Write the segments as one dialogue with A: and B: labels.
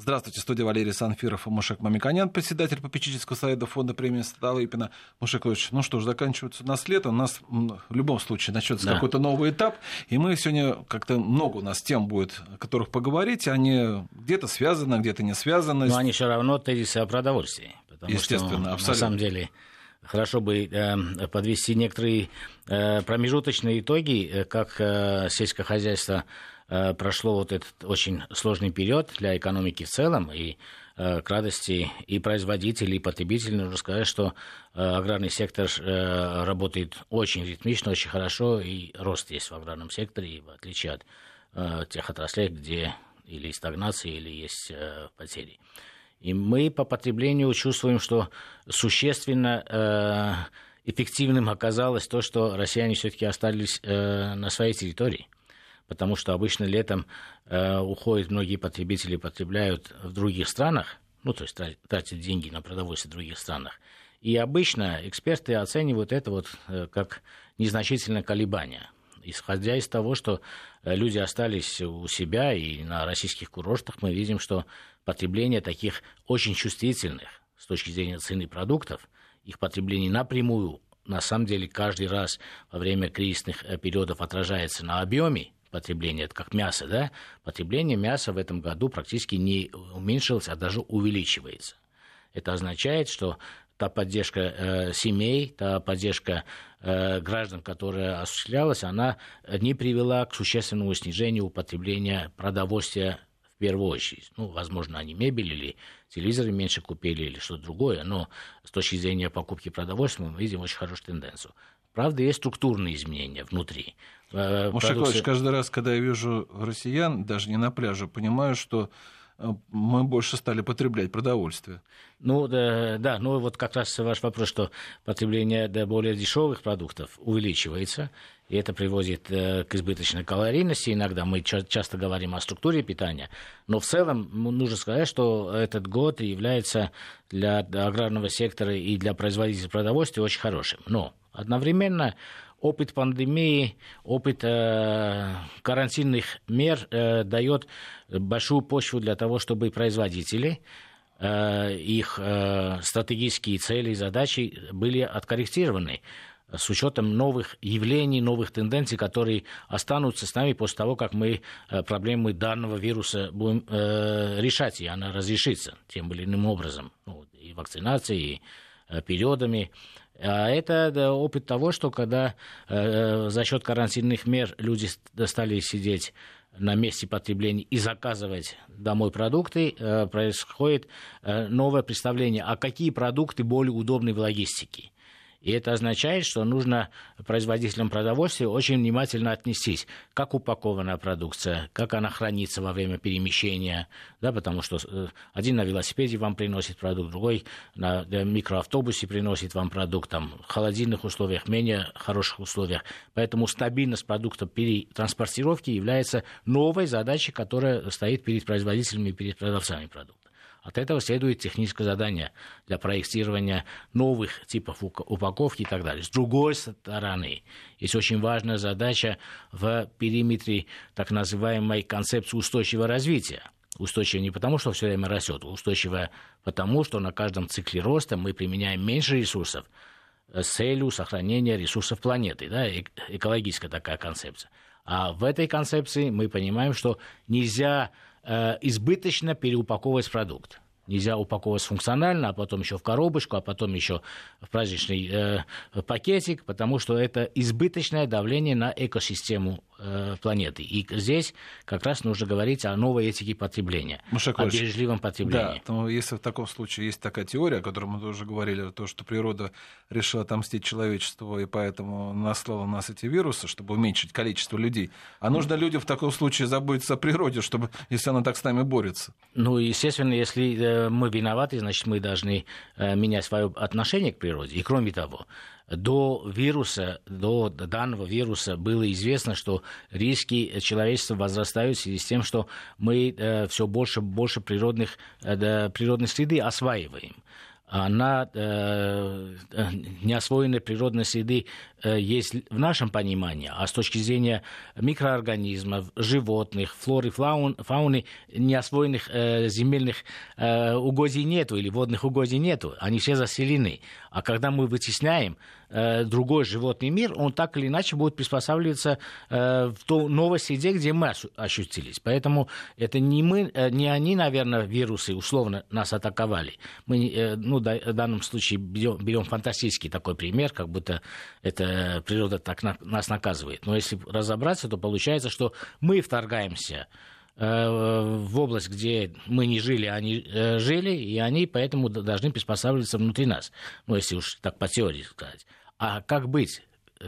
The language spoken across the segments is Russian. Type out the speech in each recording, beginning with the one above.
A: Здравствуйте, студия Валерий Санфиров и Мушек Мамиканян, председатель попечительского совета фонда премии Столыпина. Мушек Ильич, ну что ж, заканчивается у нас лето, у нас в любом случае начнется да. какой-то новый этап, и мы сегодня как-то много у нас тем будет, о которых поговорить, они где-то связаны, где-то не связаны.
B: Но они все равно тезисы о продовольствии. Потому
A: Естественно,
B: что,
A: абсолютно.
B: На самом деле, хорошо бы э, подвести некоторые э, промежуточные итоги, э, как э, сельское хозяйство прошло вот этот очень сложный период для экономики в целом, и э, к радости и производителей, и потребителей нужно сказать, что э, аграрный сектор работает очень ритмично, очень хорошо, и рост есть в аграрном секторе, в отличие от тех отраслей, где или стагнация, или есть потери. И мы по потреблению чувствуем, что существенно эффективным оказалось то, что россияне все-таки остались на своей территории потому что обычно летом э, уходят многие потребители, потребляют в других странах, ну, то есть тратят деньги на продовольствие в других странах. И обычно эксперты оценивают это вот э, как незначительное колебание, исходя из того, что э, люди остались у себя и на российских курортах, мы видим, что потребление таких очень чувствительных с точки зрения цены продуктов, их потребление напрямую на самом деле каждый раз во время кризисных э, периодов отражается на объеме потребление, это как мясо, да, потребление мяса в этом году практически не уменьшилось, а даже увеличивается. Это означает, что та поддержка э, семей, та поддержка э, граждан, которая осуществлялась, она не привела к существенному снижению употребления продовольствия в первую очередь. Ну, возможно, они мебель или телевизоры меньше купили или что-то другое, но с точки зрения покупки продовольствия мы видим очень хорошую тенденцию. Правда, есть структурные изменения внутри.
A: Э, Мушакович, каждый раз, когда я вижу россиян, даже не на пляже, понимаю, что мы больше стали потреблять продовольствие.
B: Ну, да, да, ну вот как раз ваш вопрос, что потребление более дешевых продуктов увеличивается, и это приводит э, к избыточной калорийности. Иногда мы ча- часто говорим о структуре питания, но в целом нужно сказать, что этот год является для аграрного сектора и для производителей продовольствия очень хорошим. Но одновременно опыт пандемии, опыт э, карантинных мер э, дает большую почву для того, чтобы производители э, их э, стратегические цели и задачи были откорректированы с учетом новых явлений, новых тенденций, которые останутся с нами после того, как мы э, проблемы данного вируса будем решать, и она разрешится тем или иным образом, и вакцинацией, и периодами. А это опыт того, что когда э, за счет карантинных мер люди стали сидеть на месте потребления и заказывать домой продукты, э, происходит э, новое представление, а какие продукты более удобны в логистике. И это означает, что нужно производителям продовольствия очень внимательно отнестись, как упакована продукция, как она хранится во время перемещения, да, потому что э, один на велосипеде вам приносит продукт, другой на микроавтобусе приносит вам продукт, там, в холодильных условиях, менее хороших условиях. Поэтому стабильность продукта при транспортировке является новой задачей, которая стоит перед производителями и перед продавцами продукта. От этого следует техническое задание для проектирования новых типов упаковки и так далее. С другой стороны, есть очень важная задача в периметре так называемой концепции устойчивого развития. Устойчиво не потому, что все время растет, устойчиво потому, что на каждом цикле роста мы применяем меньше ресурсов с целью сохранения ресурсов планеты. Да, экологическая такая концепция. А в этой концепции мы понимаем, что нельзя Э, избыточно переупаковывать продукт. Нельзя упаковывать функционально, а потом еще в коробочку, а потом еще в праздничный э, пакетик, потому что это избыточное давление на экосистему Э, планеты. И здесь как раз нужно говорить о новой этике потребления, Мушакович, о бережливом потреблении.
A: Да, но если в таком случае есть такая теория, о которой мы тоже говорили, то, что природа решила отомстить человечеству, и поэтому наслала на нас эти вирусы, чтобы уменьшить количество людей. А нужно людям в таком случае заботиться о природе, чтобы, если она так с нами борется?
B: Ну, естественно, если э, мы виноваты, значит, мы должны э, менять свое отношение к природе. И кроме того, до вируса, до данного вируса было известно, что риски человечества возрастают в связи с тем, что мы э, все больше и больше природных, э, природных среды осваиваем. Она э, неосвоенной природной среды э, есть в нашем понимании, а с точки зрения микроорганизмов, животных, флоры, фаун, фауны, неосвоенных э, земельных э, угодий нету или водных угодий нету, они все заселены. А когда мы вытесняем э, другой животный мир, он так или иначе будет приспосабливаться э, в ту новой среде, где мы ощутились. Поэтому это не мы, э, не они, наверное, вирусы условно нас атаковали. Мы, э, ну, в данном случае берем, берем фантастический такой пример, как будто это природа так на, нас наказывает. Но если разобраться, то получается, что мы вторгаемся в область, где мы не жили, они жили, и они поэтому должны приспосабливаться внутри нас. Ну, если уж так по теории сказать. А как быть?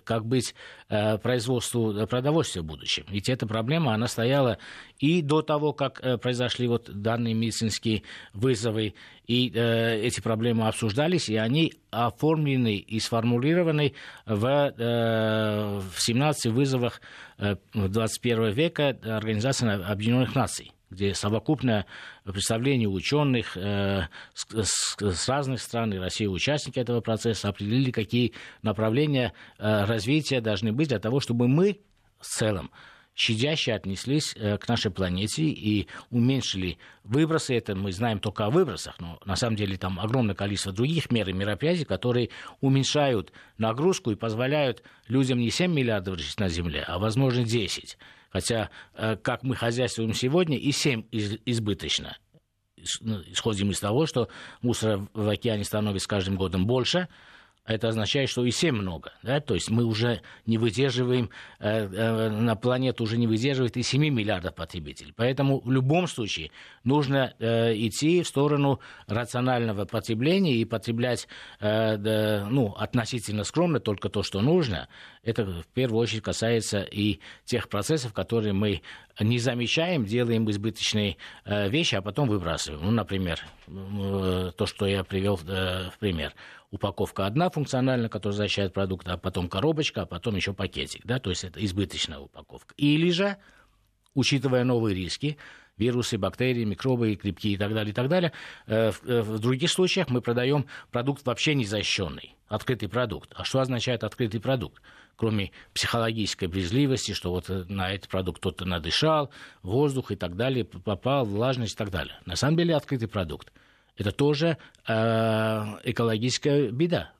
B: Как быть э, производству продовольствия в будущем. Ведь эта проблема, она стояла и до того, как э, произошли вот данные медицинские вызовы, и э, эти проблемы обсуждались, и они оформлены и сформулированы в, в 17 вызовах 21 века Организации Объединенных Наций где совокупное представление ученых э, с, разных стран, и Россия участники этого процесса, определили, какие направления э, развития должны быть для того, чтобы мы в целом щадяще отнеслись э, к нашей планете и уменьшили выбросы. Это мы знаем только о выбросах, но на самом деле там огромное количество других мер и мероприятий, которые уменьшают нагрузку и позволяют людям не 7 миллиардов жить на Земле, а, возможно, 10. Хотя, э, как мы хозяйствуем сегодня, и 7 избыточно. Ну, исходим из того, что мусора в океане становится с каждым годом больше – это означает, что и 7 много. Да? То есть мы уже не выдерживаем, э, э, на планету уже не выдерживает и 7 миллиардов потребителей. Поэтому в любом случае нужно э, идти в сторону рационального потребления и потреблять э, да, ну, относительно скромно только то, что нужно. Это в первую очередь касается и тех процессов, которые мы не замечаем, делаем избыточные э, вещи, а потом выбрасываем. Ну, например, э, то, что я привел э, в пример упаковка одна функциональная, которая защищает продукт, а потом коробочка, а потом еще пакетик. Да? То есть это избыточная упаковка. Или же, учитывая новые риски, вирусы, бактерии, микробы, грибки и так далее, и так далее. Э, э, в других случаях мы продаем продукт вообще не защищенный, открытый продукт. А что означает открытый продукт? Кроме психологической брезгливости, что вот на этот продукт кто-то надышал, воздух и так далее, попал, влажность и так далее. На самом деле открытый продукт – это тоже э, экологическая беда,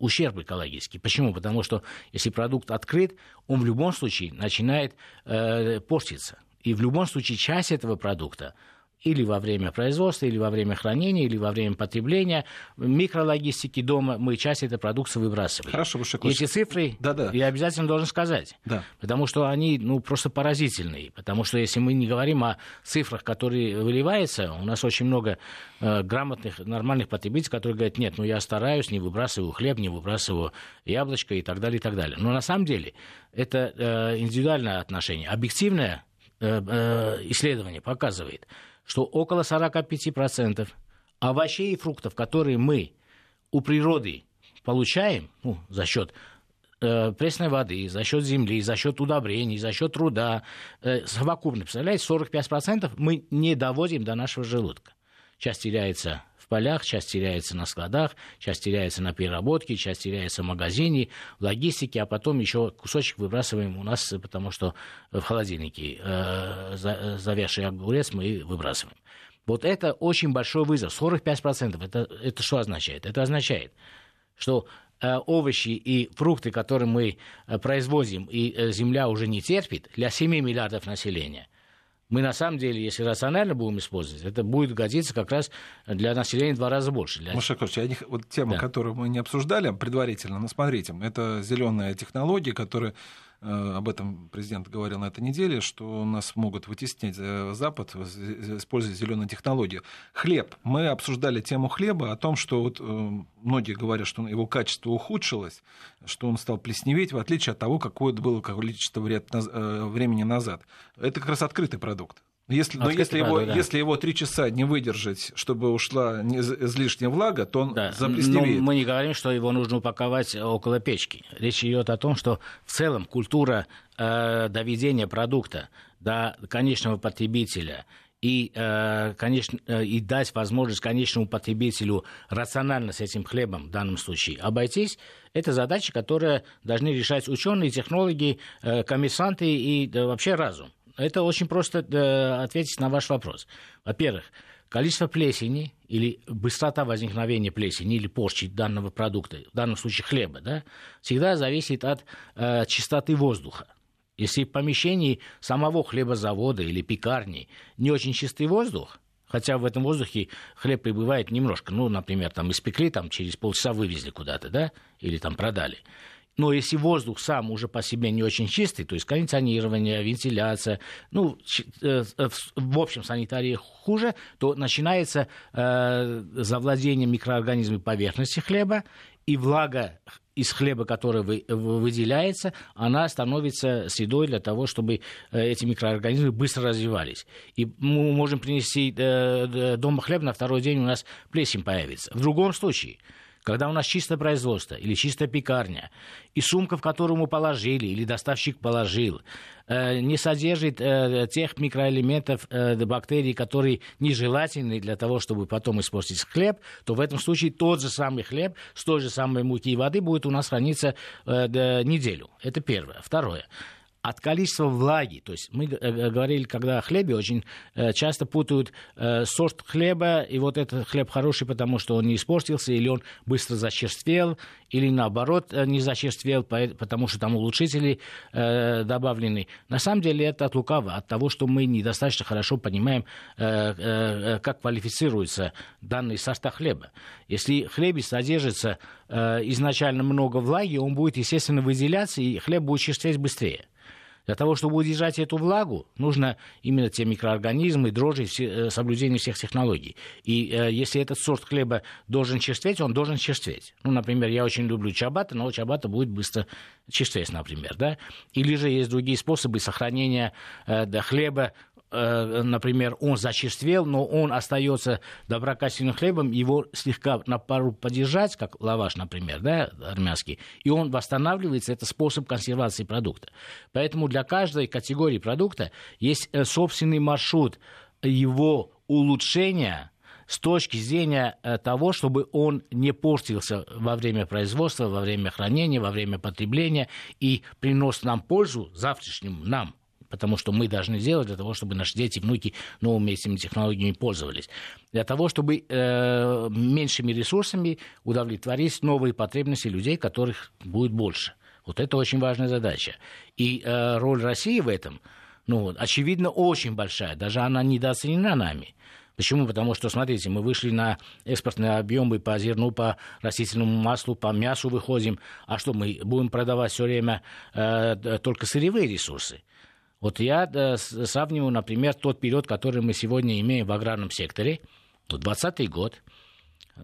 B: ущерб экологический. Почему? Потому что если продукт открыт, он в любом случае начинает э, портиться. И в любом случае часть этого продукта или во время производства, или во время хранения, или во время потребления. В микрологистике дома мы часть этой продукции выбрасываем.
A: Хорошо, Бушакович.
B: Эти цифры да, да. я обязательно должен сказать. Да. Потому что они ну, просто поразительные. Потому что если мы не говорим о цифрах, которые выливаются, у нас очень много э, грамотных, нормальных потребителей, которые говорят, нет, ну я стараюсь, не выбрасываю хлеб, не выбрасываю яблочко и так далее, и так далее. Но на самом деле это э, индивидуальное отношение. Объективное э, э, исследование показывает, что около 45% овощей и фруктов, которые мы у природы получаем ну, за счет э, пресной воды, за счет земли, за счет удобрений, за счет труда, э, совокупно, представляете, 45% мы не доводим до нашего желудка. Часть теряется полях, часть теряется на складах, часть теряется на переработке, часть теряется в магазине, в логистике, а потом еще кусочек выбрасываем у нас, потому что в холодильнике э, завязший огурец мы выбрасываем. Вот это очень большой вызов, 45%. Это, это что означает? Это означает, что э, овощи и фрукты, которые мы э, производим, и э, земля уже не терпит, для 7 миллиардов населения – мы на самом деле, если рационально будем использовать, это будет годиться как раз для населения в два раза больше. Для...
A: Мушакович, я не... вот тема, да. которую мы не обсуждали предварительно, но смотрите, это зеленая технология, которая об этом президент говорил на этой неделе, что нас могут вытеснять э, Запад, используя зеленые технологии. Хлеб. Мы обсуждали тему хлеба, о том, что вот э, многие говорят, что его качество ухудшилось, что он стал плесневеть, в отличие от того, какое было количество времени назад. Это как раз открытый продукт. Если, но если его, да. если его три часа не выдержать, чтобы ушла излишняя влага, то он да. заплесневеет.
B: Но мы не говорим, что его нужно упаковать около печки. Речь идет о том, что в целом культура э, доведения продукта до конечного потребителя и, э, конечно, э, и дать возможность конечному потребителю рационально с этим хлебом в данном случае обойтись, это задача, которую должны решать ученые, технологи, э, коммерсанты и вообще разум. Это очень просто ответить на ваш вопрос. Во-первых, количество плесени или быстрота возникновения плесени или порчи данного продукта, в данном случае хлеба, да, всегда зависит от э, чистоты воздуха. Если в помещении самого хлебозавода или пекарни не очень чистый воздух, хотя в этом воздухе хлеб прибывает немножко, ну, например, там испекли, там через полчаса вывезли куда-то, да, или там продали. Но если воздух сам уже по себе не очень чистый, то есть кондиционирование, вентиляция, ну, э, в общем, санитария хуже, то начинается э, завладение микроорганизмами поверхности хлеба, и влага из хлеба, который вы, выделяется, она становится средой для того, чтобы э, эти микроорганизмы быстро развивались. И мы можем принести э, дома хлеб, на второй день у нас плесень появится. В другом случае – когда у нас чистое производство или чистая пекарня, и сумка, в которую мы положили, или доставщик положил, э, не содержит э, тех микроэлементов, э, бактерий, которые нежелательны для того, чтобы потом испортить хлеб, то в этом случае тот же самый хлеб с той же самой муки и воды будет у нас храниться неделю. Это первое. Второе от количества влаги. То есть мы э, говорили, когда о хлебе, очень э, часто путают э, сорт хлеба, и вот этот хлеб хороший, потому что он не испортился, или он быстро зачерствел, или наоборот не зачерствел, потому что там улучшители добавлены. На самом деле это от лукава, от того, что мы недостаточно хорошо понимаем, как квалифицируются данные сорта хлеба. Если хлебе содержится изначально много влаги, он будет, естественно, выделяться, и хлеб будет черстветь быстрее. Для того, чтобы удержать эту влагу, нужно именно те микроорганизмы, дрожжи, все, э, соблюдение всех технологий. И э, если этот сорт хлеба должен черстветь, он должен черстветь. Ну, например, я очень люблю чабата, но чабата будет быстро черстветь, например. Да? Или же есть другие способы сохранения э, да, хлеба например, он зачерствел, но он остается доброкачественным хлебом, его слегка на пару подержать, как лаваш, например, да, армянский, и он восстанавливается, это способ консервации продукта. Поэтому для каждой категории продукта есть э, собственный маршрут его улучшения с точки зрения э, того, чтобы он не портился во время производства, во время хранения, во время потребления и принос нам пользу завтрашнему нам потому что мы должны сделать для того, чтобы наши дети, внуки новыми этими технологиями пользовались. Для того, чтобы э, меньшими ресурсами удовлетворить новые потребности людей, которых будет больше. Вот это очень важная задача. И э, роль России в этом, ну, очевидно, очень большая. Даже она недооценена нами. Почему? Потому что, смотрите, мы вышли на экспортные объемы по зерну, по растительному маслу, по мясу выходим. А что, мы будем продавать все время э, только сырьевые ресурсы? Вот я сравниваю, например, тот период, который мы сегодня имеем в аграрном секторе, 2020 год,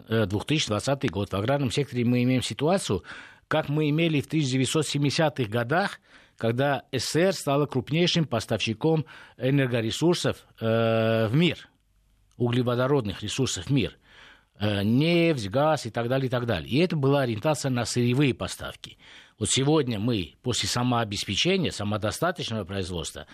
B: 2020 э, год. В аграрном секторе мы имеем ситуацию, как мы имели в 1970-х годах, когда СССР стала крупнейшим поставщиком энергоресурсов э, в мир, углеводородных ресурсов в мир. Э, нефть, газ и так далее, и так далее. И это была ориентация на сырьевые поставки. Вот сегодня мы после самообеспечения, самодостаточного производства,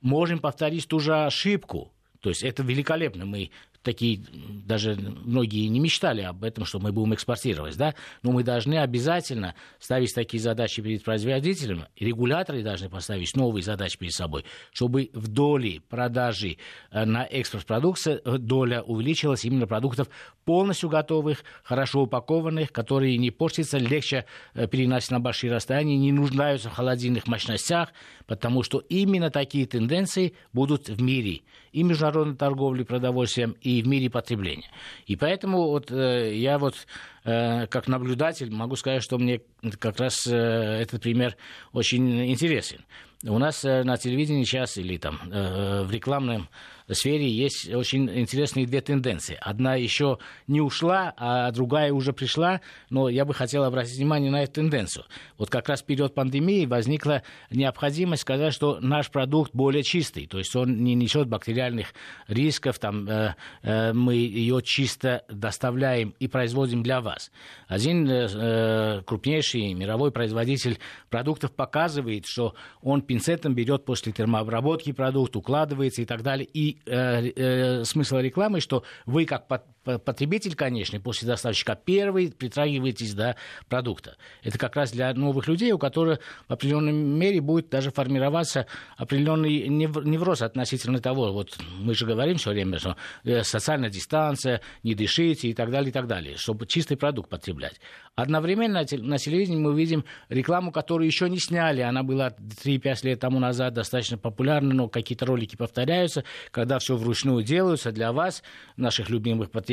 B: можем повторить ту же ошибку. То есть это великолепно. Мы такие, даже многие не мечтали об этом, что мы будем экспортировать, да, но мы должны обязательно ставить такие задачи перед производителем, регуляторы должны поставить новые задачи перед собой, чтобы в доле продажи э, на экспорт продукции э, доля увеличилась именно продуктов полностью готовых, хорошо упакованных, которые не портятся, легче э, переносить на большие расстояния, не нуждаются в холодильных мощностях, потому что именно такие тенденции будут в мире и международной торговли продовольствием, и в мире потребления. И поэтому вот э, я вот как наблюдатель могу сказать, что мне как раз э, этот пример очень интересен. У нас на телевидении сейчас или там в рекламном сфере есть очень интересные две тенденции. Одна еще не ушла, а другая уже пришла, но я бы хотел обратить внимание на эту тенденцию. Вот как раз период пандемии возникла необходимость сказать, что наш продукт более чистый, то есть он не несет бактериальных рисков, там, э, э, мы ее чисто доставляем и производим для вас вас. Один э, крупнейший мировой производитель продуктов показывает, что он пинцетом берет после термообработки продукт, укладывается и так далее. И э, э, смысл рекламы, что вы как потребитель, конечно, после доставщика первый притрагиваетесь до продукта. Это как раз для новых людей, у которых в определенной мере будет даже формироваться определенный невроз относительно того, вот мы же говорим все время, что э, социальная дистанция, не дышите и так далее, и так далее, чтобы чистый продукт потреблять. Одновременно на телевидении мы видим рекламу, которую еще не сняли. Она была 3-5 лет тому назад достаточно популярна, но какие-то ролики повторяются, когда все вручную делаются для вас, наших любимых потребителей.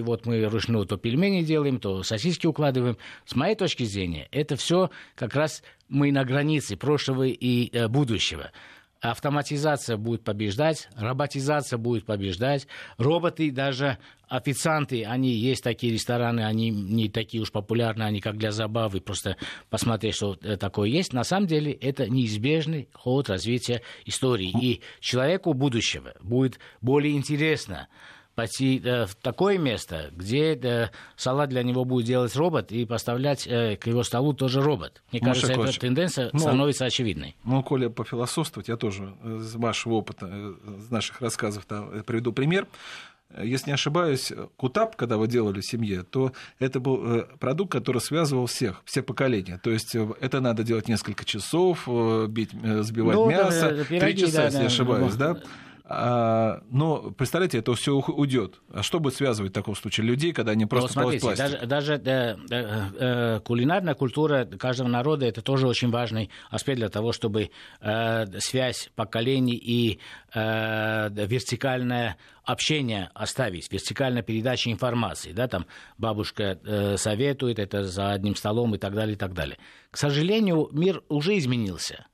B: Вот мы вручную то пельмени делаем, то сосиски укладываем. С моей точки зрения, это все как раз мы на границе прошлого и э, будущего автоматизация будет побеждать, роботизация будет побеждать, роботы, даже официанты, они есть такие рестораны, они не такие уж популярны, они как для забавы, просто посмотреть, что э, такое есть. На самом деле это неизбежный ход развития истории. И человеку будущего будет более интересно пойти э, в такое место, где э, салат для него будет делать робот и поставлять э, к его столу тоже робот. Мне Маша кажется, Коч, эта тенденция ну, становится очевидной.
A: Ну, Коля, пофилософствовать, я тоже из вашего опыта, из наших рассказов приведу пример. Если не ошибаюсь, Кутап, когда вы делали в семье, то это был продукт, который связывал всех, все поколения. То есть это надо делать несколько часов, бить, сбивать ну, мясо, да, пироги, три часа, да, если да, не ошибаюсь, да? А, но представляете, это все уйдет. А что будет связывать в таком случае людей, когда они просто
B: ну, смотрите, даже, даже э, э, э, кулинарная культура каждого народа это тоже очень важный аспект для того, чтобы э, связь поколений и э, вертикальное общение оставить, вертикальная передача информации, да, там бабушка э, советует это за одним столом и так далее, и так далее. К сожалению, мир уже изменился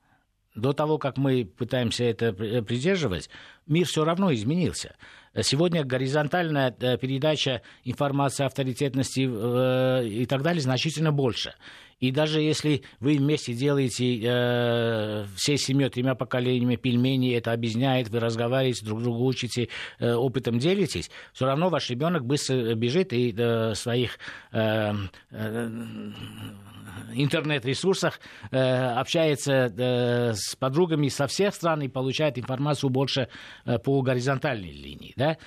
B: до того, как мы пытаемся это э, придерживать, мир все равно изменился. Сегодня горизонтальная э, передача информации, авторитетности э, и так далее значительно больше. И даже если вы вместе делаете э, всей семьей, тремя поколениями пельмени, это объясняет, вы разговариваете, друг другу учите, э, опытом делитесь, все равно ваш ребенок быстро бежит и э, своих э, э, интернет-ресурсах э, общается э, с подругами со всех стран и получает информацию больше э, по горизонтальной линии. Да?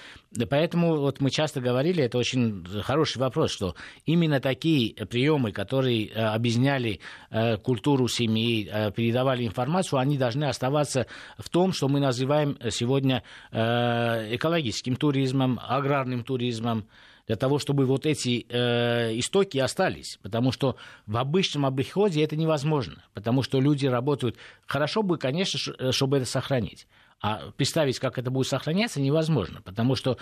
B: Поэтому вот мы часто говорили, это очень хороший вопрос, что именно такие приемы, которые э, объясняли э, культуру семьи, э, передавали информацию, они должны оставаться в том, что мы называем сегодня э, экологическим туризмом, аграрным туризмом, для того, чтобы вот эти э, истоки остались. Потому что в обычном обиходе это невозможно. Потому что люди работают. Хорошо бы, конечно, чтобы это сохранить. А представить, как это будет сохраняться, невозможно, потому что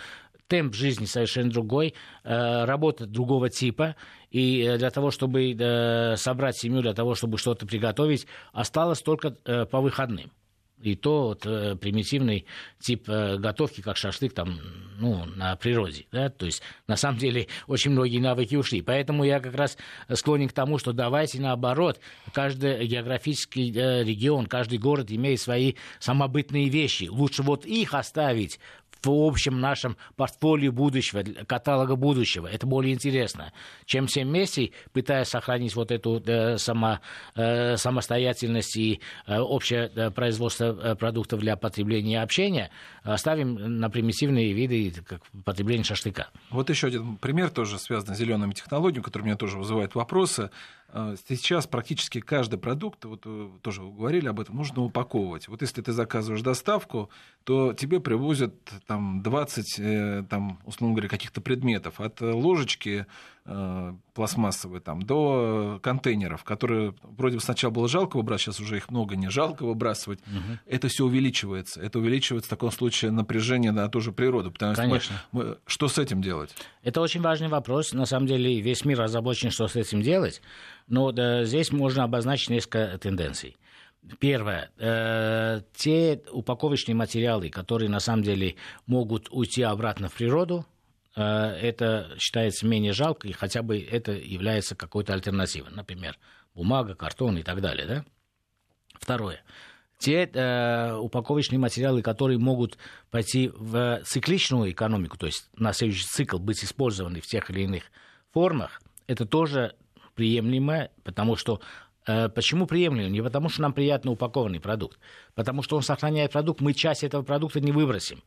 B: темп жизни совершенно другой, э, работа другого типа, и э, для того, чтобы э, собрать семью, для того, чтобы что-то приготовить, осталось только по выходным. И то вот, э, примитивный тип э, готовки, как шашлык там, ну, на природе. Да? То есть, на самом деле, очень многие навыки ушли. Поэтому я как раз склонен к тому, что давайте наоборот, каждый географический э, регион, каждый город имеет свои самобытные вещи. Лучше вот их оставить в общем нашем портфолио будущего, каталога будущего. Это более интересно, чем все вместе, пытаясь сохранить вот эту э, само, э, самостоятельность и э, общее э, производство э, продуктов для потребления и общения, оставим на примитивные виды, как потребление шашлыка.
A: Вот еще один пример, тоже связанный с зелеными технологиями, который меня тоже вызывает вопросы. А, сейчас практически каждый продукт, вот э, тоже говорили об этом, нужно упаковывать. Вот если ты заказываешь доставку, то тебе привозят там 20, э, там, условно говоря, каких-то предметов. От ложечки э, пластмассовой там, до контейнеров, которые вроде бы сначала было жалко выбрасывать, сейчас уже их много, не жалко выбрасывать. Угу. Это все увеличивается. Это увеличивается в таком случае напряжение на ту же природу. Потому Конечно. Мы, мы, что с этим делать?
B: Это очень важный вопрос. На самом деле весь мир озабочен, что с этим делать. Но да, здесь можно обозначить несколько тенденций. Первое. Э, те упаковочные материалы, которые на самом деле могут уйти обратно в природу, э, это считается менее жалко, и хотя бы это является какой-то альтернативой. Например, бумага, картон и так далее. Да? Второе. Те э, упаковочные материалы, которые могут пойти в цикличную экономику, то есть на следующий цикл быть использованы в тех или иных формах, это тоже приемлемо, потому что Э, почему приемлемо? Не потому, что нам приятно упакованный продукт, потому что он сохраняет продукт, мы часть этого продукта не выбросим.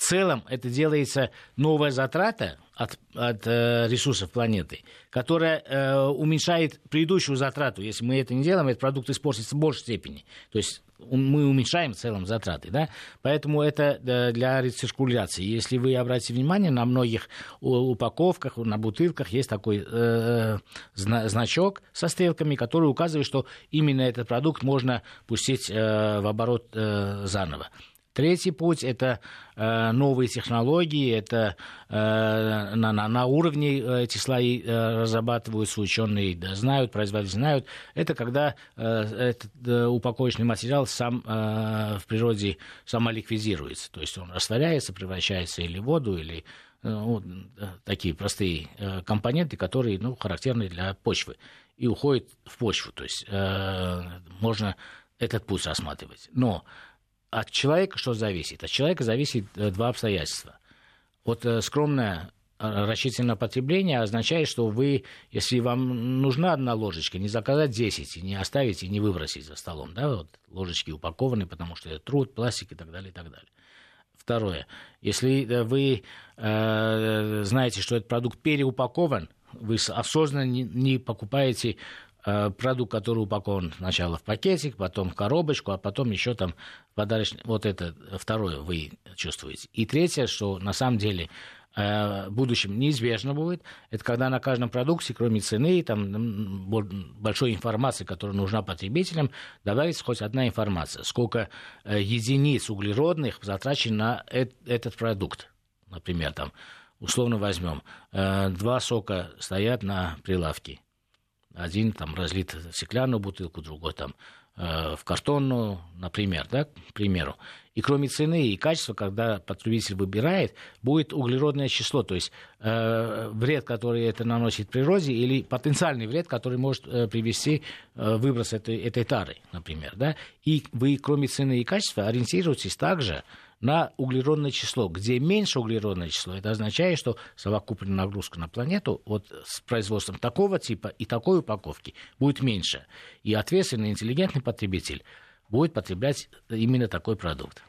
B: В целом это делается новая затрата от, от э, ресурсов планеты, которая э, уменьшает предыдущую затрату. Если мы это не делаем, этот продукт испортится в большей степени. То есть мы уменьшаем в целом затраты. Да? Поэтому это для рециркуляции. Если вы обратите внимание, на многих упаковках, на бутылках есть такой э, значок со стрелками, который указывает, что именно этот продукт можно пустить э, в оборот э, заново. Третий путь – это э, новые технологии, это э, на, на, на уровне э, эти слои э, разрабатываются, ученые да, знают, производители знают. Это когда э, этот э, упаковочный материал сам э, в природе самоликвидируется, то есть он растворяется, превращается или в воду, или вот, такие простые компоненты, которые ну, характерны для почвы, и уходят в почву. То есть э, можно этот путь рассматривать. Но от человека что зависит? От человека зависит э, два обстоятельства. Вот э, скромное э, рачительное потребление означает, что вы, если вам нужна одна ложечка, не заказать 10, не оставить и не выбросить за столом. Да? Вот ложечки упакованы, потому что это труд, пластик и так далее, и так далее. Второе. Если вы э, знаете, что этот продукт переупакован, вы осознанно не, не покупаете продукт, который упакован сначала в пакетик, потом в коробочку, а потом еще там подарочный. Вот это второе вы чувствуете. И третье, что на самом деле э, в будущем неизбежно будет, это когда на каждом продукте, кроме цены, там, большой информации, которая нужна потребителям, добавится хоть одна информация, сколько э, единиц углеродных затрачено на этот продукт. Например, там, условно возьмем, два сока стоят на прилавке, один там разлит в стеклянную бутылку, другой там э, в картонную, например, да, к примеру. И кроме цены и качества, когда потребитель выбирает, будет углеродное число, то есть э, вред, который это наносит природе, или потенциальный вред, который может э, привести э, выброс этой, этой тары, например. Да? И вы, кроме цены и качества, ориентируетесь также на углеродное число. Где меньше углеродное число, это означает, что совокупная нагрузка на планету вот с производством такого типа и такой упаковки будет меньше. И ответственный, интеллигентный потребитель будет потреблять именно такой продукт.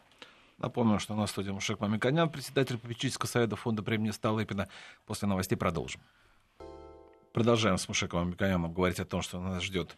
A: Напомню, что у нас в студии Мушек Мамиканян, председатель попечительского совета фонда премии Столыпина. После новостей продолжим. Продолжаем с Мушеком Амикаяном говорить о том, что нас ждет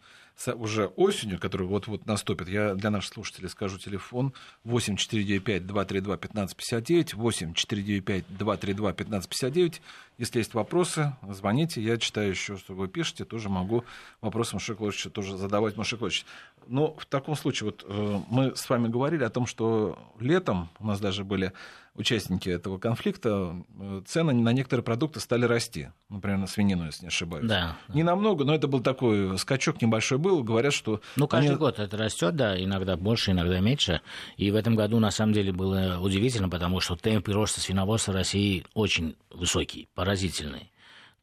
A: уже осенью, которая вот-вот наступит. Я для наших слушателей скажу телефон 8495-232-1559, 8495-232-1559. Если есть вопросы, звоните. Я читаю еще, что вы пишете, тоже могу вопросы Мушекловича тоже задавать Мушеклович. Но в таком случае, вот э, мы с вами говорили о том, что летом у нас даже были участники этого конфликта, э, цены на некоторые продукты стали расти. Например, на свинину, если не ошибаюсь.
B: Да.
A: Не намного, но это был такой скачок небольшой был. Говорят, что...
B: Ну, каждый они... год это растет, да, иногда больше, иногда меньше. И в этом году, на самом деле, было удивительно, потому что темпы роста свиноводства России очень высокий, поразительный.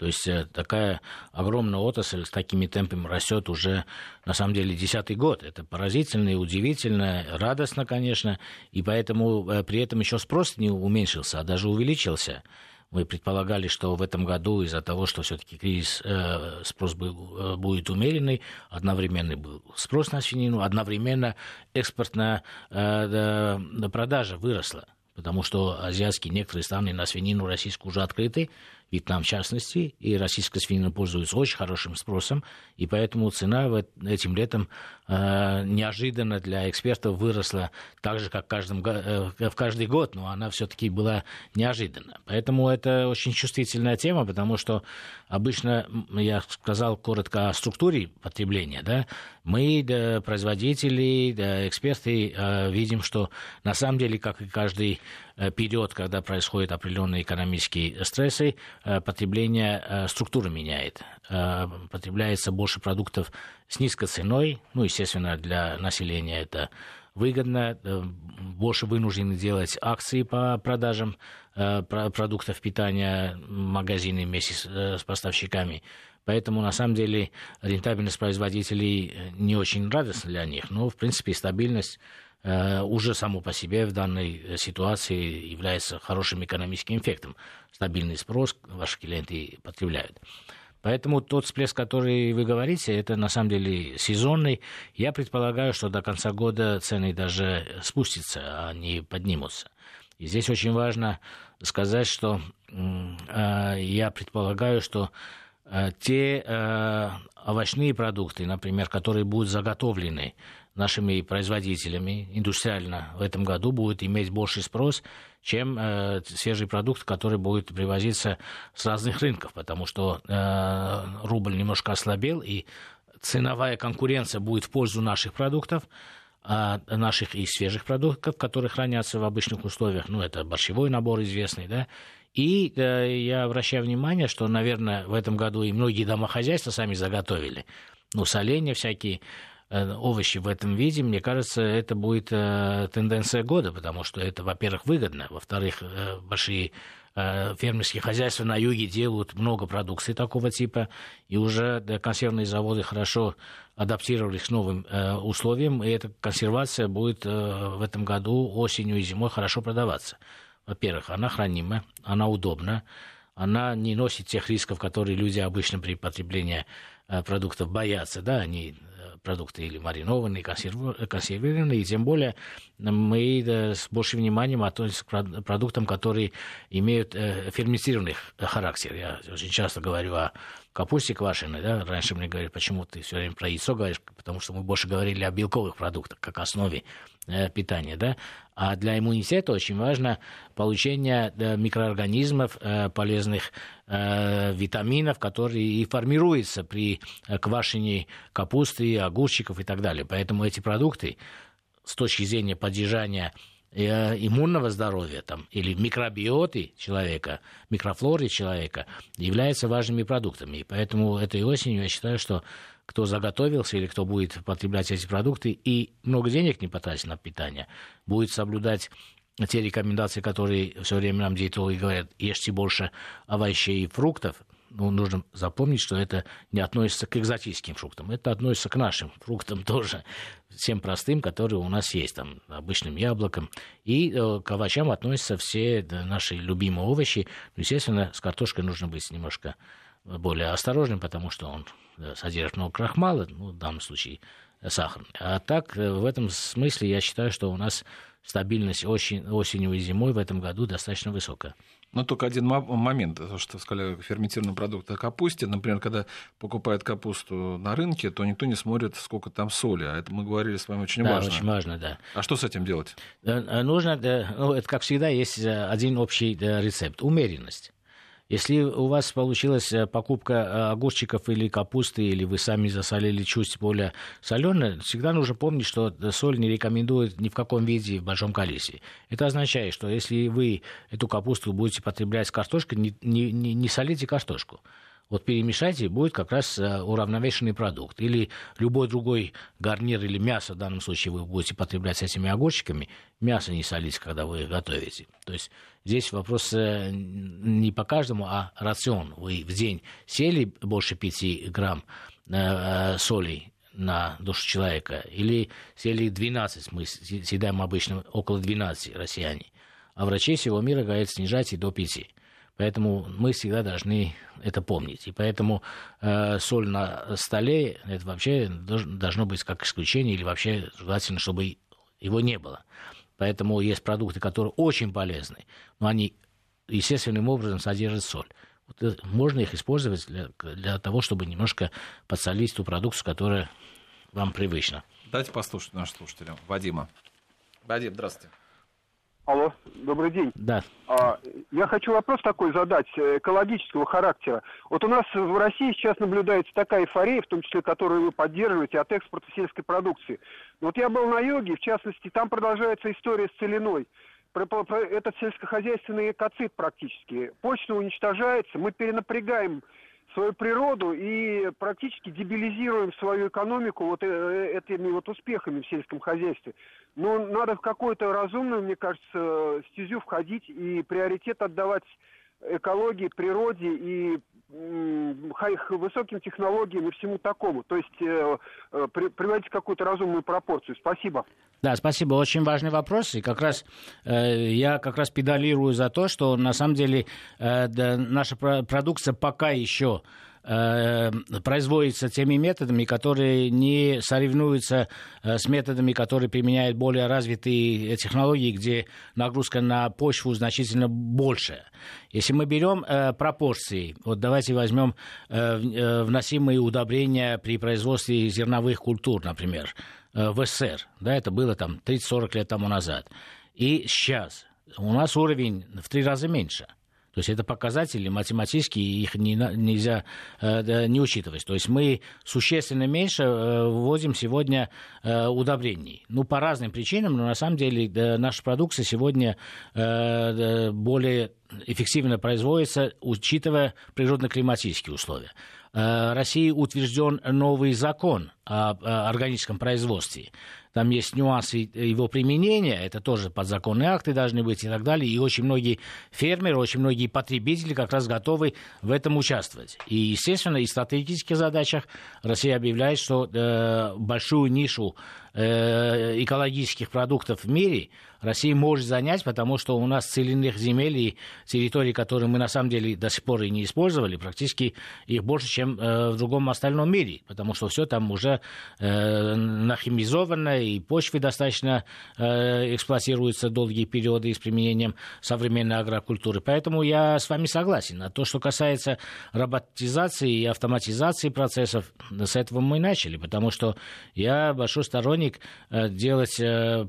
B: То есть э, такая огромная отрасль с такими темпами растет уже, на самом деле, десятый год. Это поразительно и удивительно, радостно, конечно, и поэтому э, при этом еще спрос не уменьшился, а даже увеличился. Мы предполагали, что в этом году из-за того, что все-таки кризис, э, спрос был, будет умеренный, одновременно был спрос на свинину, одновременно экспортная э, продажа выросла потому что азиатские некоторые страны на свинину российскую уже открыты, Вьетнам в частности, и российская свинина пользуется очень хорошим спросом, и поэтому цена этим летом э, неожиданно для экспертов выросла так же, как каждым, э, в каждый год, но она все-таки была неожиданна. Поэтому это очень чувствительная тема, потому что обычно, я сказал коротко о структуре потребления, да, мы, да, производители, да, эксперты, э, видим, что на самом деле, как и каждый период, когда происходят определенные экономические стрессы, э, потребление э, структуры меняет. Потребляется больше продуктов с низкой ценой, ну, естественно, для населения это выгодно, больше вынуждены делать акции по продажам продуктов питания магазины вместе с поставщиками. Поэтому, на самом деле, рентабельность производителей не очень радостна для них. Но, в принципе, стабильность Э, уже само по себе в данной э, ситуации является хорошим экономическим эффектом. Стабильный спрос ваши клиенты потребляют. Поэтому тот всплеск, который вы говорите, это на самом деле сезонный. Я предполагаю, что до конца года цены даже спустятся, а не поднимутся. И здесь очень важно сказать, что э, я предполагаю, что э, те э, овощные продукты, например, которые будут заготовлены нашими производителями индустриально в этом году, будут иметь больший спрос, чем э, свежий продукт, который будет привозиться с разных рынков, потому что э, рубль немножко ослабел, и ценовая конкуренция будет в пользу наших продуктов, а наших и свежих продуктов, которые хранятся в обычных условиях. Ну, это борщевой набор известный, да. И э, я обращаю внимание, что, наверное, в этом году и многие домохозяйства сами заготовили. Ну, соленья всякие, овощи в этом виде, мне кажется, это будет э, тенденция года, потому что это, во-первых, выгодно, во-вторых, э, большие Э, фермерские хозяйства на юге делают много продукции такого типа, и уже консервные заводы хорошо адаптировались к новым э, условиям, и эта консервация будет э, в этом году осенью и зимой хорошо продаваться. Во-первых, она хранима, она удобна, она не носит тех рисков, которые люди обычно при потреблении продуктов боятся, да, они продукты или маринованные, консервированные, и тем более мы с большим вниманием относимся к продуктам, которые имеют э, ферментированный характер. Я очень часто говорю о капусте квашеной, да, раньше мне говорили, почему ты все время про яйцо говоришь, потому что мы больше говорили о белковых продуктах, как основе э, питания, да, а для иммунитета очень важно получение э, микроорганизмов, э, полезных э, витаминов, которые и формируются при э, квашении капусты, огурчиков и так далее. Поэтому эти продукты с точки зрения поддержания Э, иммунного здоровья там, или микробиоты человека, микрофлоры человека являются важными продуктами. И поэтому этой осенью я считаю, что кто заготовился или кто будет потреблять эти продукты и много денег не потратит на питание, будет соблюдать те рекомендации, которые все время нам диетологи говорят, ешьте больше овощей и фруктов, ну, нужно запомнить, что это не относится к экзотическим фруктам, это относится к нашим фруктам тоже, всем простым, которые у нас есть, там, обычным яблокам. И э, к овощам относятся все наши любимые овощи. Ну, естественно, с картошкой нужно быть немножко более осторожным, потому что он да, содержит много крахмала, ну, в данном случае сахар. А так, э, в этом смысле я считаю, что у нас стабильность осень, осенью и зимой в этом году достаточно высокая.
A: Но только один момент, то, что сказали ферментированный продукт о капусте. Например, когда покупают капусту на рынке, то никто не смотрит, сколько там соли. А это мы говорили с вами очень
B: да,
A: важно.
B: очень важно, да.
A: А что с этим делать?
B: Э, нужно, ну, это как всегда, есть э, один общий рецепт. Умеренность. Если у вас получилась э, покупка э, огурчиков или капусты, или вы сами засолили чуть более соленое, всегда нужно помнить, что соль не рекомендуют ни в каком виде в большом количестве. Это означает, что если вы эту капусту будете потреблять с картошкой, не, не, не солите картошку вот перемешайте, будет как раз э, уравновешенный продукт. Или любой другой гарнир или мясо, в данном случае вы будете потреблять с этими огурчиками, мясо не солить, когда вы готовите. То есть здесь вопрос э, не по каждому, а рацион. Вы в день сели больше 5 грамм э, соли на душу человека, или сели 12, мы съедаем обычно около 12 россияне, а врачи всего мира говорят снижать и до 5. Поэтому мы всегда должны это помнить. И поэтому э, соль на столе это вообще должно быть как исключение или вообще желательно, чтобы его не было. Поэтому есть продукты, которые очень полезны, но они естественным образом содержат соль. Вот э, можно их использовать для, для того, чтобы немножко подсолить ту продукцию, которая вам привычна.
A: Дайте послушать нашим слушателям. Вадима. Вадим, здравствуйте.
C: Алло, добрый день.
B: Да.
C: А, я хочу вопрос такой задать, э, экологического характера. Вот у нас в России сейчас наблюдается такая эйфория, в том числе, которую вы поддерживаете, от экспорта сельской продукции. Вот я был на юге, в частности, там продолжается история с целиной. Этот сельскохозяйственный экоцид практически. Почта уничтожается, мы перенапрягаем свою природу и практически дебилизируем свою экономику вот э, этими вот успехами в сельском хозяйстве. Но надо в какую-то разумную, мне кажется, стезю входить и приоритет отдавать экологии, природе и высоким технологиям и всему такому. То есть э, э, при, приводить какую-то разумную пропорцию. Спасибо.
B: Да, спасибо. Очень важный вопрос. И как раз э, я как раз педалирую за то, что на самом деле э, да, наша продукция пока еще производится теми методами, которые не соревнуются э, с методами, которые применяют более развитые технологии, где нагрузка на почву значительно больше. Если мы берем э, пропорции, вот давайте возьмем э, э вносимые удобрения при производстве зерновых культур, например, э, в СССР, да, это было там 30-40 лет тому назад, и сейчас у нас уровень в три раза меньше – то есть это показатели математические, их не, нельзя э, не учитывать. То есть мы существенно меньше э, вводим сегодня э, удобрений. Ну, по разным причинам, но на самом деле наша продукция сегодня более эффективно производится, учитывая природно-климатические условия. Э, России утвержден новый закон о органическом производстве там есть нюансы его применения, это тоже подзаконные акты должны быть и так далее, и очень многие фермеры, очень многие потребители как раз готовы в этом участвовать. И, естественно, и в стратегических задачах Россия объявляет, что э, большую нишу э, экологических продуктов в мире Россия может занять, потому что у нас целинных земель и территорий, которые мы на самом деле до сих пор и не использовали, практически их больше, чем э, в другом остальном мире, потому что все там уже э, нахимизовано, и почвы достаточно э, эксплуатируются долгие периоды с применением современной агрокультуры. Поэтому я с вами согласен. А то, что касается роботизации и автоматизации процессов, с этого мы и начали, потому что я большой сторонник делать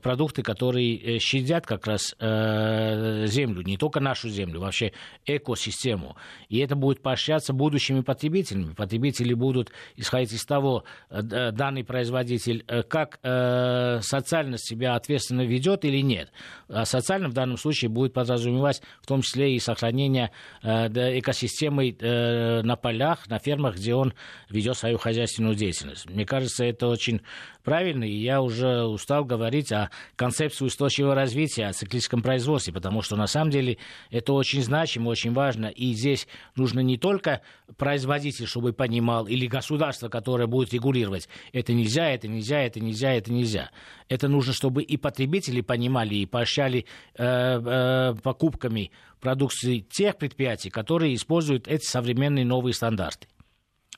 B: продукты, которые щадят как раз э, землю, не только нашу землю, вообще экосистему. И это будет поощряться будущими потребителями. Потребители будут исходить из того, э, данный производитель э, как э, социально себя ответственно ведет или нет. А социально в данном случае будет подразумевать в том числе и сохранение э, экосистемы э, на полях, на фермах, где он ведет свою хозяйственную деятельность. Мне кажется, это очень правильно, и я уже устал говорить о концепции устойчивого развития, о циклическом производстве, потому что на самом деле это очень значимо, очень важно, и здесь нужно не только производитель, чтобы понимал, или государство, которое будет регулировать, это нельзя, это нельзя, это нельзя, это нельзя. Это нужно, чтобы и потребители понимали, и поощряли э, э, покупками продукции тех предприятий, которые используют эти современные новые стандарты.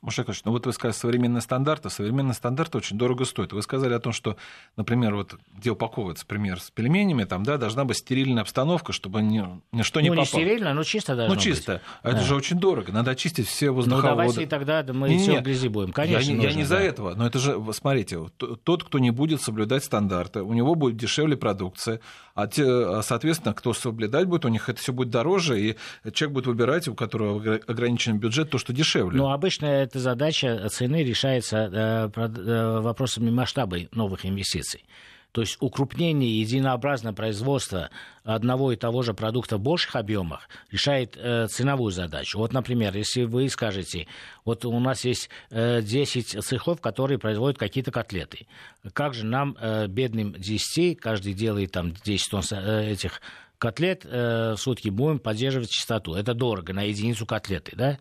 A: Мушекович, ну вот вы сказали современные стандарты. Современные стандарты очень дорого стоят. Вы сказали о том, что, например, вот где упаковывается, пример, с пельменями, там, да, должна быть стерильная обстановка, чтобы ни, ничто не
B: ну,
A: попало.
B: Ну, не стерильно, но чисто должно
A: Ну, чисто.
B: Быть.
A: А это же очень дорого. Надо очистить все воздуховоды.
B: Ну, давайте тогда да, мы не, все в грязи будем. Конечно,
A: Я,
B: нужно,
A: я не
B: да.
A: за этого. Но это же, смотрите, тот, кто не будет соблюдать стандарты, у него будет дешевле продукция, а, те, а, соответственно, кто соблюдать будет, у них это все будет дороже, и человек будет выбирать, у которого ограничен бюджет, то, что дешевле.
B: Ну, обычно эта задача цены решается э, э, вопросами масштаба новых инвестиций. То есть укрупнение единообразное производства одного и того же продукта в больших объемах решает э, ценовую задачу. Вот, например, если вы скажете, вот у нас есть э, 10 цехов, которые производят какие-то котлеты. Как же нам, э, бедным 10, каждый делает там 10 тонн э, этих котлет э, в сутки, будем поддерживать частоту. Это дорого на единицу котлеты, да?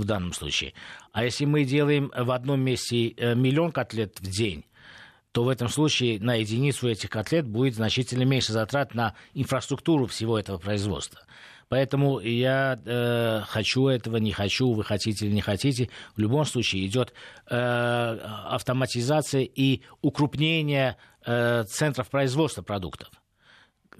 B: В данном случае. А если мы делаем в одном месте э, миллион котлет в день, то в этом случае на единицу этих котлет будет значительно меньше затрат на инфраструктуру всего этого производства. Поэтому я э, хочу этого, не хочу, вы хотите или не хотите. В любом случае идет э, автоматизация и укрупнение э, центров производства продуктов.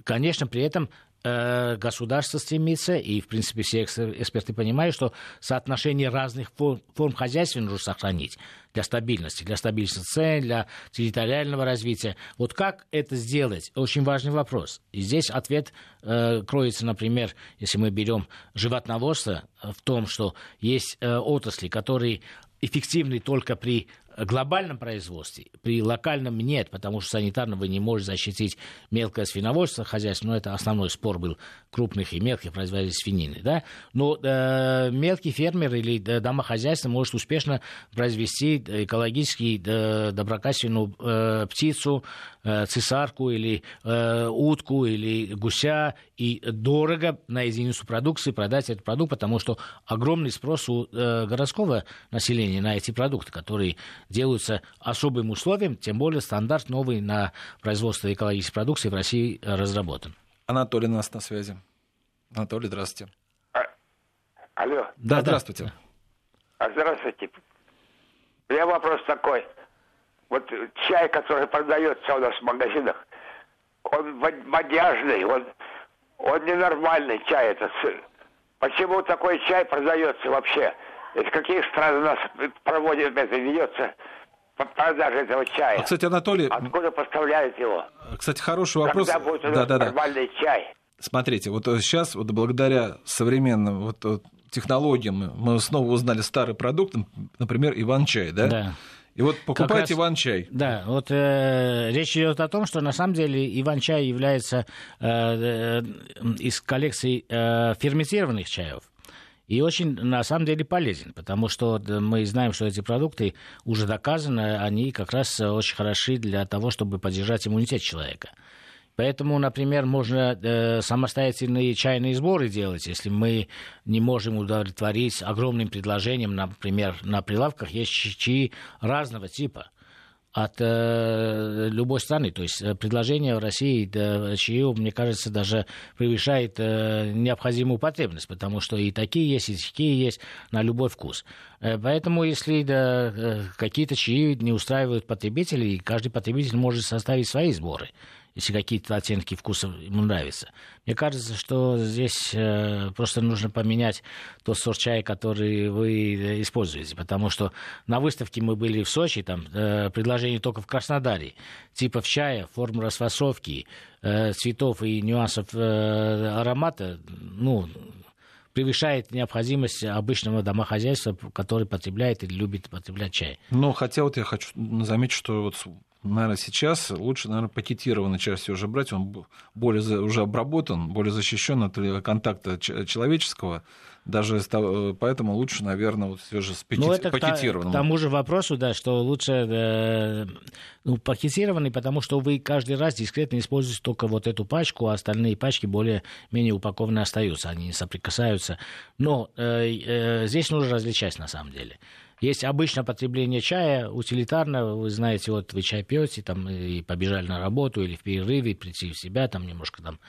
B: Конечно, при этом государство стремится, и, в принципе, все эксперты понимают, что соотношение разных форм, форм хозяйства нужно сохранить для стабильности, для стабильности цен, для территориального развития. Вот как это сделать? Очень важный вопрос. И здесь ответ э, кроется, например, если мы берем животноводство, в том, что есть э, отрасли, которые эффективны только при глобальном производстве, при локальном нет, потому что санитарно вы не можете защитить мелкое свиноводство, хозяйство, но это основной спор был крупных и мелких производителей свинины, да, но э, мелкий фермер или э, домохозяйство может успешно произвести экологически э, доброкачественную э, птицу, э, цесарку или э, утку или гуся и дорого на единицу продукции продать этот продукт, потому что огромный спрос у э, городского населения на эти продукты, которые делаются особым условием, тем более стандарт новый на производство экологической продукции в России разработан.
A: Анатолий у нас на связи. Анатолий, здравствуйте.
D: А, алло.
A: Да, да, здравствуйте.
D: Здравствуйте. У меня вопрос такой. Вот чай, который продается у нас в магазинах, он модяжный, он, он ненормальный чай этот. Почему такой чай продается вообще? Из каких стран у нас проводит это, ведется продажа этого чая?
A: А, кстати, Анатолий...
D: Откуда поставляют его?
A: Кстати, хороший вопрос.
D: Когда будет у нас да, да, нормальный да. чай?
A: Смотрите, вот сейчас вот благодаря современным вот, вот, технологиям мы снова узнали старый продукт, например, Иван-чай, да?
B: Да.
A: И вот покупайте Иван-чай.
B: Да, вот э, речь идет о том, что на самом деле Иван-чай является э, э, из коллекции э, ферментированных чаев. И очень, на самом деле, полезен, потому что мы знаем, что эти продукты уже доказаны, они как раз очень хороши для того, чтобы поддержать иммунитет человека. Поэтому, например, можно э, самостоятельные чайные сборы делать, если мы не можем удовлетворить огромным предложением, например, на прилавках есть чаи разного типа от э, любой страны. То есть э, предложение в России да, чаев, мне кажется, даже превышает э, необходимую потребность, потому что и такие есть, и такие есть на любой вкус. Э, поэтому, если да, э, какие-то чаи не устраивают потребителей, каждый потребитель может составить свои сборы если какие-то оттенки вкуса ему нравятся. Мне кажется, что здесь э, просто нужно поменять тот сорт чая, который вы э, используете, потому что на выставке мы были в Сочи, там э, предложение только в Краснодаре, типов чая, форм расфасовки, э, цветов и нюансов э, аромата, ну, превышает необходимость обычного домохозяйства, который потребляет или любит потреблять чай.
A: Но хотя вот я хочу заметить, что вот наверное, сейчас лучше, наверное, пакетированный части уже брать, он более уже обработан, более защищен от контакта человеческого, даже поэтому лучше, наверное, вот все же с пакет... ну, это пакетированным.
B: К тому же вопросу, да, что лучше э, ну, пакетированный, потому что вы каждый раз дискретно используете только вот эту пачку, а остальные пачки более-менее упакованные остаются, они не соприкасаются. Но э, э, здесь нужно различать на самом деле. Есть обычное потребление чая, утилитарно, вы знаете, вот вы чай пьете, там, и побежали на работу, или в перерыве, прийти в себя, там, немножко там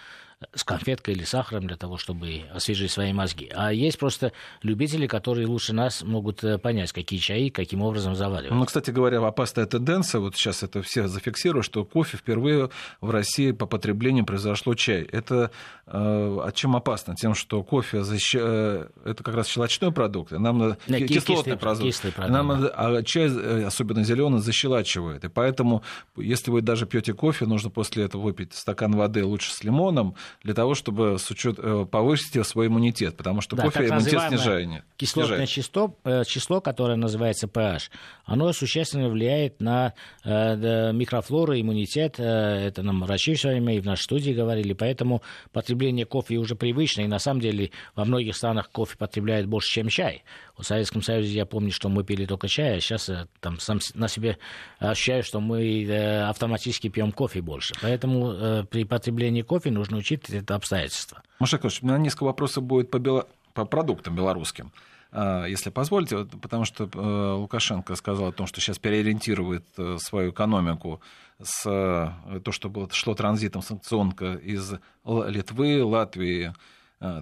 B: с конфеткой или сахаром для того, чтобы освежить свои мозги. А есть просто любители, которые лучше нас могут э, понять, какие чаи, каким образом заваривать.
A: Ну, кстати говоря, опасная тенденция, вот сейчас это все зафиксируют, что кофе впервые в России по потреблению произошло чай. Это э, чем опасно? Тем, что кофе защ... э, это как раз щелочной продукт, нам надо да, кислотный продукт. Кислый продукт нам надо... а чай, э, особенно зеленый, защелачивает. И поэтому, если вы даже пьете кофе, нужно после этого выпить стакан воды лучше с лимоном, для того, чтобы с учет, э, повысить свой иммунитет, потому что да, кофе иммунитет снижает.
B: Кислотное число, э, число, которое называется pH, оно существенно влияет на э, микрофлору, иммунитет. Это нам врачи все время и в нашей студии говорили. Поэтому потребление кофе уже привычно. И на самом деле во многих странах кофе потребляют больше, чем чай. В Советском Союзе я помню, что мы пили только чай, а сейчас там, сам на себе ощущаю, что мы автоматически пьем кофе больше. Поэтому при потреблении кофе нужно учитывать это обстоятельство.
A: Маша Яковлевич, у меня несколько вопросов будет по, бело... по продуктам белорусским а, если позволите, потому что э, Лукашенко сказал о том, что сейчас переориентирует э, свою экономику с э, то, что было, шло транзитом санкционка из Литвы, Латвии,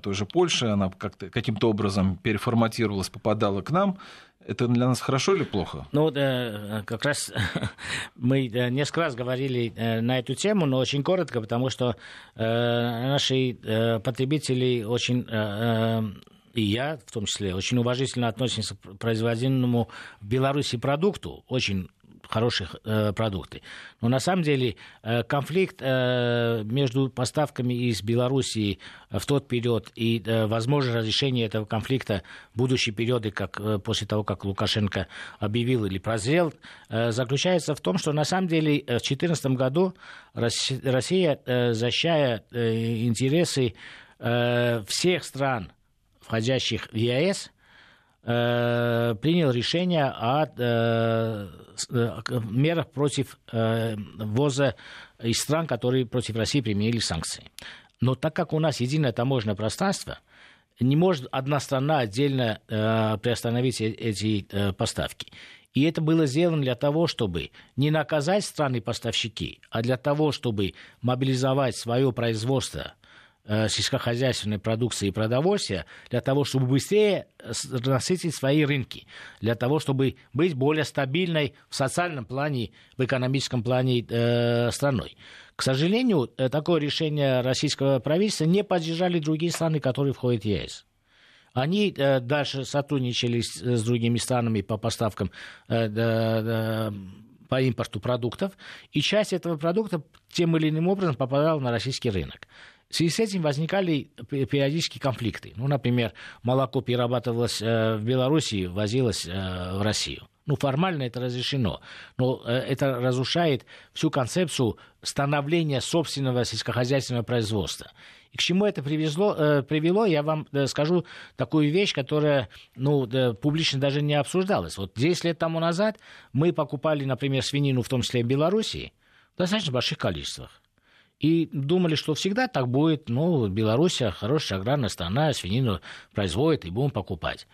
A: той же Польши, она как-то, каким-то образом переформатировалась, попадала к нам. Это для нас хорошо или плохо?
B: Ну, да, как раз мы несколько раз говорили э, на эту тему, но очень коротко, потому что э, наши э, потребители очень и я в том числе очень уважительно относимся к производимому в Беларуси продукту, очень хороших э, продукты. Но на самом деле э, конфликт э, между поставками из Белоруссии в тот период и э, возможное разрешение этого конфликта в будущие периоды, как э, после того, как Лукашенко объявил или прозрел, э, заключается в том, что на самом деле э, в 2014 году Россия э, защищая э, интересы э, всех стран, входящих в ЕАЭС, Э, принял решение о э, э, мерах против ввоза из стран, которые против России применили санкции. Но так как у нас единое таможенное пространство, не может одна страна отдельно приостановить эти поставки. И это было сделано для того, чтобы не наказать страны-поставщики, а для того, чтобы мобилизовать свое производство сельскохозяйственной продукции и продовольствия для того, чтобы быстрее насытить свои рынки, для того, чтобы быть более стабильной в социальном плане, в экономическом плане э, страной. К сожалению, э, такое решение российского правительства не поддержали другие страны, которые входят в ЕС. Они э, дальше сотрудничали с, с другими странами по поставкам э, э, по импорту продуктов, и часть этого продукта тем или иным образом попадала на российский рынок. В связи с этим возникали периодически конфликты. Ну, например, молоко перерабатывалось э, в Беларуси, возилось э, в Россию. Ну, формально это разрешено, но э, это разрушает всю концепцию становления собственного сельскохозяйственного производства. И к чему это привезло, привело, я вам скажу такую вещь, которая ну, публично даже не обсуждалась. Вот 10 лет тому назад мы покупали, например, свинину, в том числе в Белоруссии, в достаточно больших количествах. И думали, что всегда так будет. Ну, Белоруссия хорошая аграрная страна, свинину производит, и будем покупать.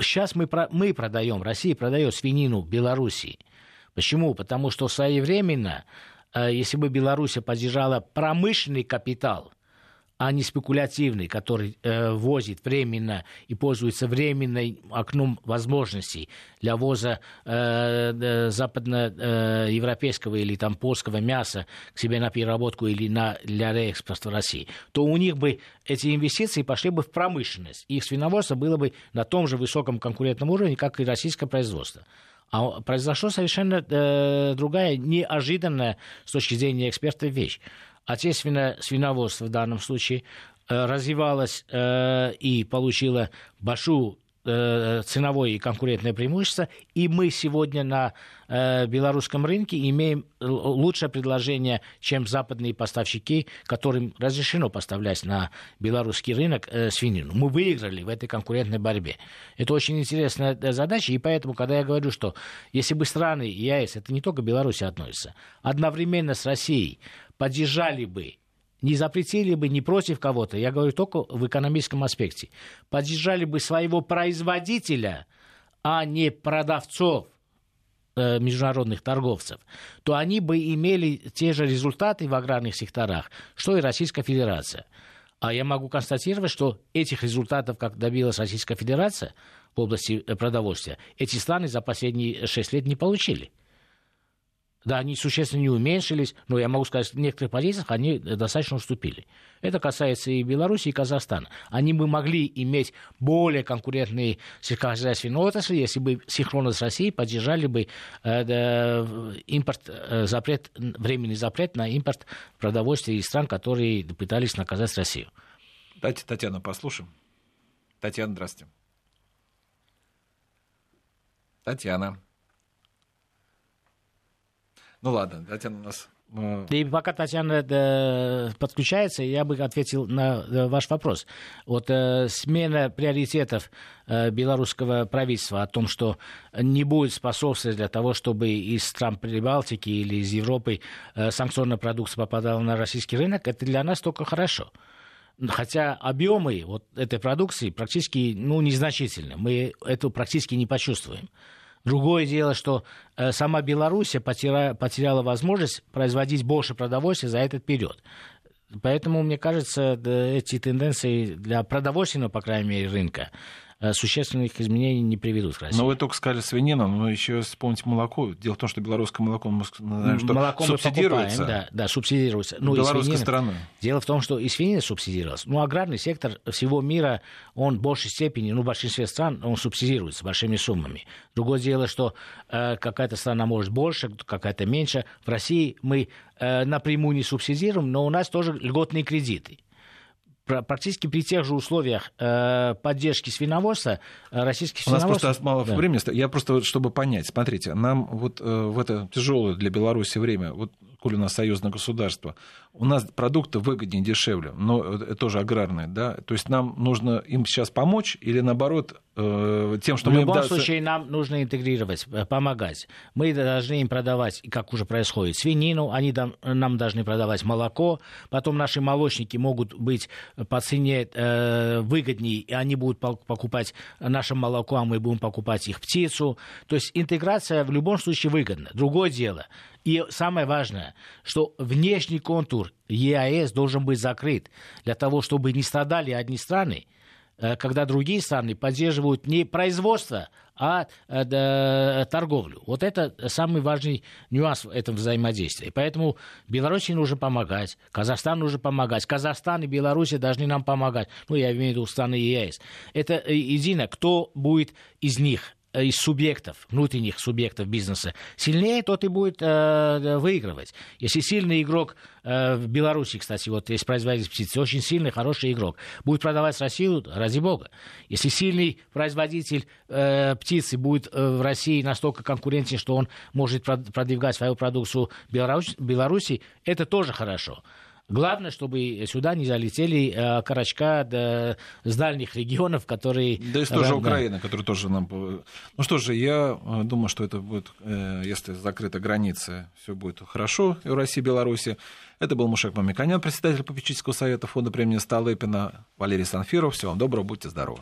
B: Сейчас мы, мы продаем, Россия продает свинину Белоруссии. Почему? Потому что своевременно, э, если бы Беларусь поддержала промышленный капитал, а не спекулятивный, который э, возит временно и пользуется временным окном возможностей для ввоза э, западноевропейского или там польского мяса к себе на переработку или на, для реэкспорта в России, то у них бы эти инвестиции пошли бы в промышленность. Их свиноводство было бы на том же высоком конкурентном уровне, как и российское производство. А произошла совершенно э, другая, неожиданная с точки зрения экспертов вещь отечественное свиноводство в данном случае э, развивалось э, и получило большую э, ценовое и конкурентное преимущество, и мы сегодня на белорусском рынке имеем лучшее предложение, чем западные поставщики, которым разрешено поставлять на белорусский рынок свинину. Мы выиграли в этой конкурентной борьбе. Это очень интересная задача, и поэтому, когда я говорю, что если бы страны ЕАЭС, это не только Беларусь относится, одновременно с Россией поддержали бы, не запретили бы не против кого-то, я говорю только в экономическом аспекте, поддержали бы своего производителя, а не продавцов, э, международных торговцев, то они бы имели те же результаты в аграрных секторах, что и Российская Федерация. А я могу констатировать, что этих результатов, как добилась Российская Федерация в области э, продовольствия, эти страны за последние шесть лет не получили. Да, они существенно не уменьшились, но я могу сказать, в некоторых позициях они достаточно уступили. Это касается и Беларуси, и Казахстана. Они бы могли иметь более конкурентные сельскохозяйственные отрасли, если бы синхронно с Россией поддержали бы э, импорт, э, запрет, временный запрет на импорт продовольствия из стран, которые пытались наказать Россию.
A: Давайте Татьяну послушаем. Татьяна, здравствуйте. Татьяна. Ну ладно, Татьяна у нас
B: э, и пока Татьяна э, подключается, я бы ответил на э, ваш вопрос. Вот смена приоритетов белорусского правительства о том, что не будет способствовать для того, чтобы из стран Прибалтики или из Европы санкционная продукция попадала на российский рынок, это для нас только хорошо. Хотя объемы вот этой продукции практически ну, незначительны. Мы это практически не почувствуем. Другое дело, что э, сама Беларусь потеряла, возможность производить больше продовольствия за этот период. Поэтому, мне кажется, эти тенденции для продовольственного, по крайней мере, рынка существенных изменений не приведут к России.
A: Но вы только сказали свинину, но еще вспомните молоко. Дело в том, что белорусское молоко, мы знаем, что молоко субсидируется.
B: Мы да, да, субсидируется.
A: Ну, Белорусской стороной.
B: Дело в том, что и свинина субсидировалась. Ну, аграрный сектор всего мира, он в большей степени, ну, в большинстве стран, он субсидируется большими суммами. Другое дело, что э, какая-то страна может больше, какая-то меньше. В России мы э, напрямую не субсидируем, но у нас тоже льготные кредиты практически при тех же условиях э, поддержки свиноводства э, российских свиноводств...
A: У нас просто мало да. времени. Я просто, чтобы понять, смотрите, нам вот э, в это тяжелое для Беларуси время, вот коль у нас союзное государство, у нас продукты выгоднее, дешевле, но это тоже аграрные, да, то есть нам нужно им сейчас помочь или наоборот э, тем, что
B: в
A: мы
B: любом
A: им
B: случае нам нужно интегрировать, э, помогать. Мы должны им продавать, как уже происходит, свинину, они нам должны продавать молоко, потом наши молочники могут быть по цене э, выгоднее, и они будут покупать наше молоко, а мы будем покупать их птицу. То есть интеграция в любом случае выгодна. Другое дело, и самое важное, что внешний контур ЕАЭС должен быть закрыт для того, чтобы не страдали одни страны, э, когда другие страны поддерживают не производство, а э, торговлю. Вот это самый важный нюанс в этом взаимодействии. Поэтому Беларуси нужно помогать, Казахстану нужно помогать, Казахстан и Беларусь должны нам помогать. Ну, я имею в виду страны ЕС. Это едино, кто будет из них Э, из субъектов, внутренних субъектов бизнеса сильнее, тот и будет э, выигрывать. Если сильный игрок э, в Беларуси, кстати, вот есть производитель птицы, очень сильный, хороший игрок, будет продавать в Россию, ради бога. Если сильный производитель э, птицы будет э, в России настолько конкурентен, что он может продвигать свою продукцию Беларуси, Беларуси это тоже хорошо. Главное, чтобы сюда не залетели э, карачка да, с дальних регионов, которые...
A: Да из той же Украины, которая тоже нам... Ну что же, я э, думаю, что это будет, э, если закрыта граница, все будет хорошо и в России, и Беларуси. Это был Мушек Мамиканян, председатель попечительского совета фонда премии Столыпина, Валерий Санфиров. Всего вам доброго, будьте здоровы.